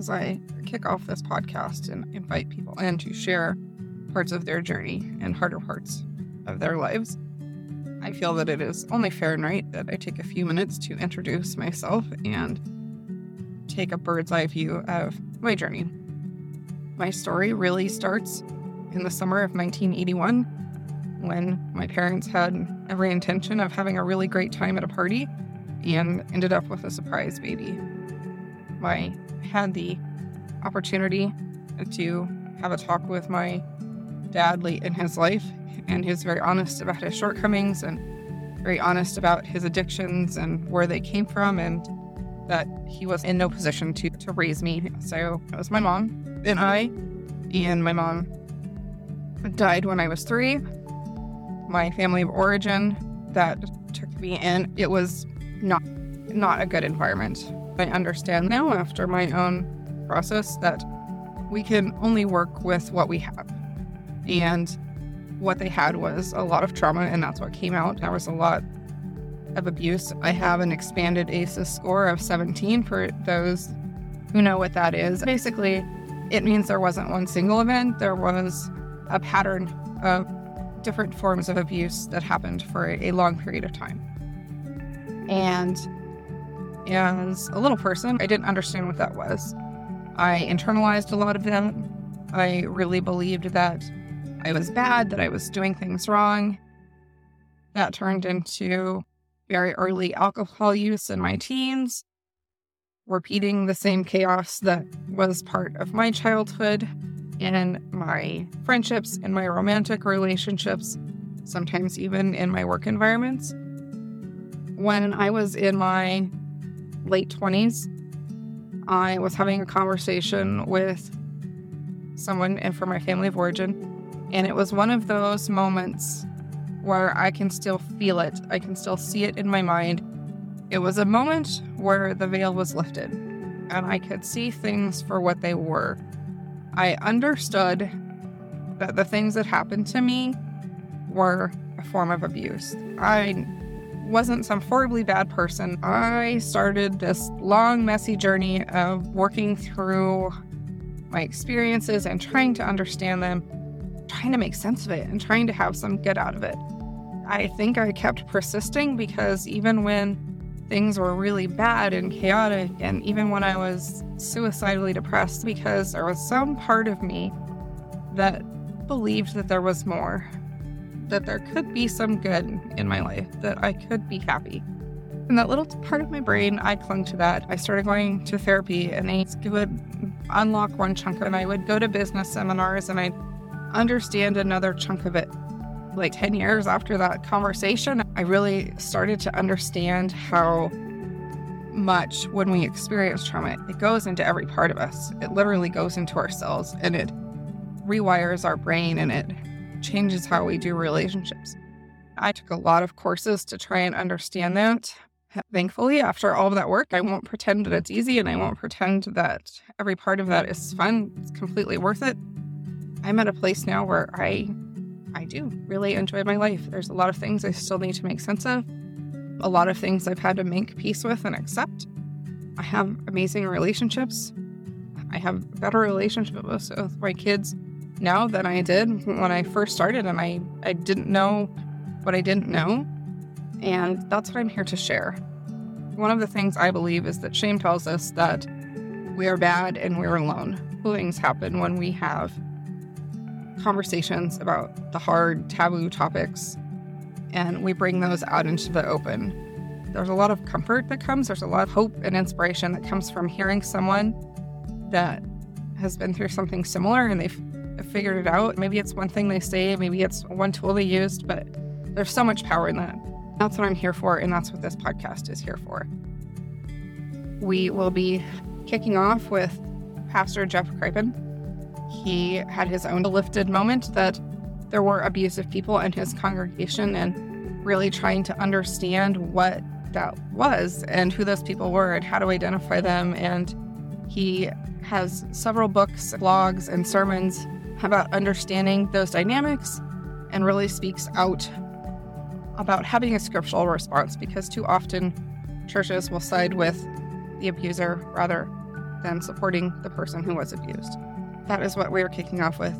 as I kick off this podcast and invite people in to share parts of their journey and harder parts of their lives. I feel that it is only fair and right that I take a few minutes to introduce myself and take a bird's eye view of my journey. My story really starts in the summer of 1981 when my parents had every intention of having a really great time at a party and ended up with a surprise baby. I had the opportunity to have a talk with my dad late in his life, and he was very honest about his shortcomings and very honest about his addictions and where they came from, and that he was in no position to, to raise me. So it was my mom and I, and my mom died when I was three. My family of origin that took me in, it was not not a good environment. I understand now after my own process that we can only work with what we have. And what they had was a lot of trauma, and that's what came out. There was a lot of abuse. I have an expanded ACEs score of 17 for those who know what that is. Basically, it means there wasn't one single event, there was a pattern of different forms of abuse that happened for a long period of time. And as a little person, I didn't understand what that was. I internalized a lot of them. I really believed that I was bad, that I was doing things wrong. That turned into very early alcohol use in my teens, repeating the same chaos that was part of my childhood in my friendships, in my romantic relationships, sometimes even in my work environments. When I was in my late 20s, I was having a conversation with someone from my family of origin. And it was one of those moments where I can still feel it, I can still see it in my mind. It was a moment where the veil was lifted and I could see things for what they were. I understood that the things that happened to me were a form of abuse. I wasn't some horribly bad person. I started this long, messy journey of working through my experiences and trying to understand them, trying to make sense of it, and trying to have some good out of it. I think I kept persisting because even when things were really bad and chaotic, and even when I was suicidally depressed, because there was some part of me that believed that there was more that there could be some good in my life, that I could be happy. And that little part of my brain, I clung to that. I started going to therapy and I would unlock one chunk of it and I would go to business seminars and I'd understand another chunk of it. Like 10 years after that conversation, I really started to understand how much when we experience trauma, it goes into every part of us. It literally goes into our cells and it rewires our brain and it changes how we do relationships. I took a lot of courses to try and understand that. Thankfully, after all of that work, I won't pretend that it's easy and I won't pretend that every part of that is fun. It's completely worth it. I'm at a place now where I I do really enjoy my life. There's a lot of things I still need to make sense of. A lot of things I've had to make peace with and accept. I have amazing relationships. I have a better relationship with my kids now than I did when I first started, and I, I didn't know what I didn't know. And that's what I'm here to share. One of the things I believe is that shame tells us that we are bad and we're alone. Things happen when we have conversations about the hard, taboo topics and we bring those out into the open. There's a lot of comfort that comes, there's a lot of hope and inspiration that comes from hearing someone that has been through something similar and they've figured it out. Maybe it's one thing they say, maybe it's one tool they used, but there's so much power in that. That's what I'm here for, and that's what this podcast is here for. We will be kicking off with Pastor Jeff Crippen. He had his own lifted moment that there were abusive people in his congregation and really trying to understand what that was and who those people were and how to identify them. And he has several books, blogs, and sermons about understanding those dynamics and really speaks out about having a scriptural response because too often churches will side with the abuser rather than supporting the person who was abused. That is what we are kicking off with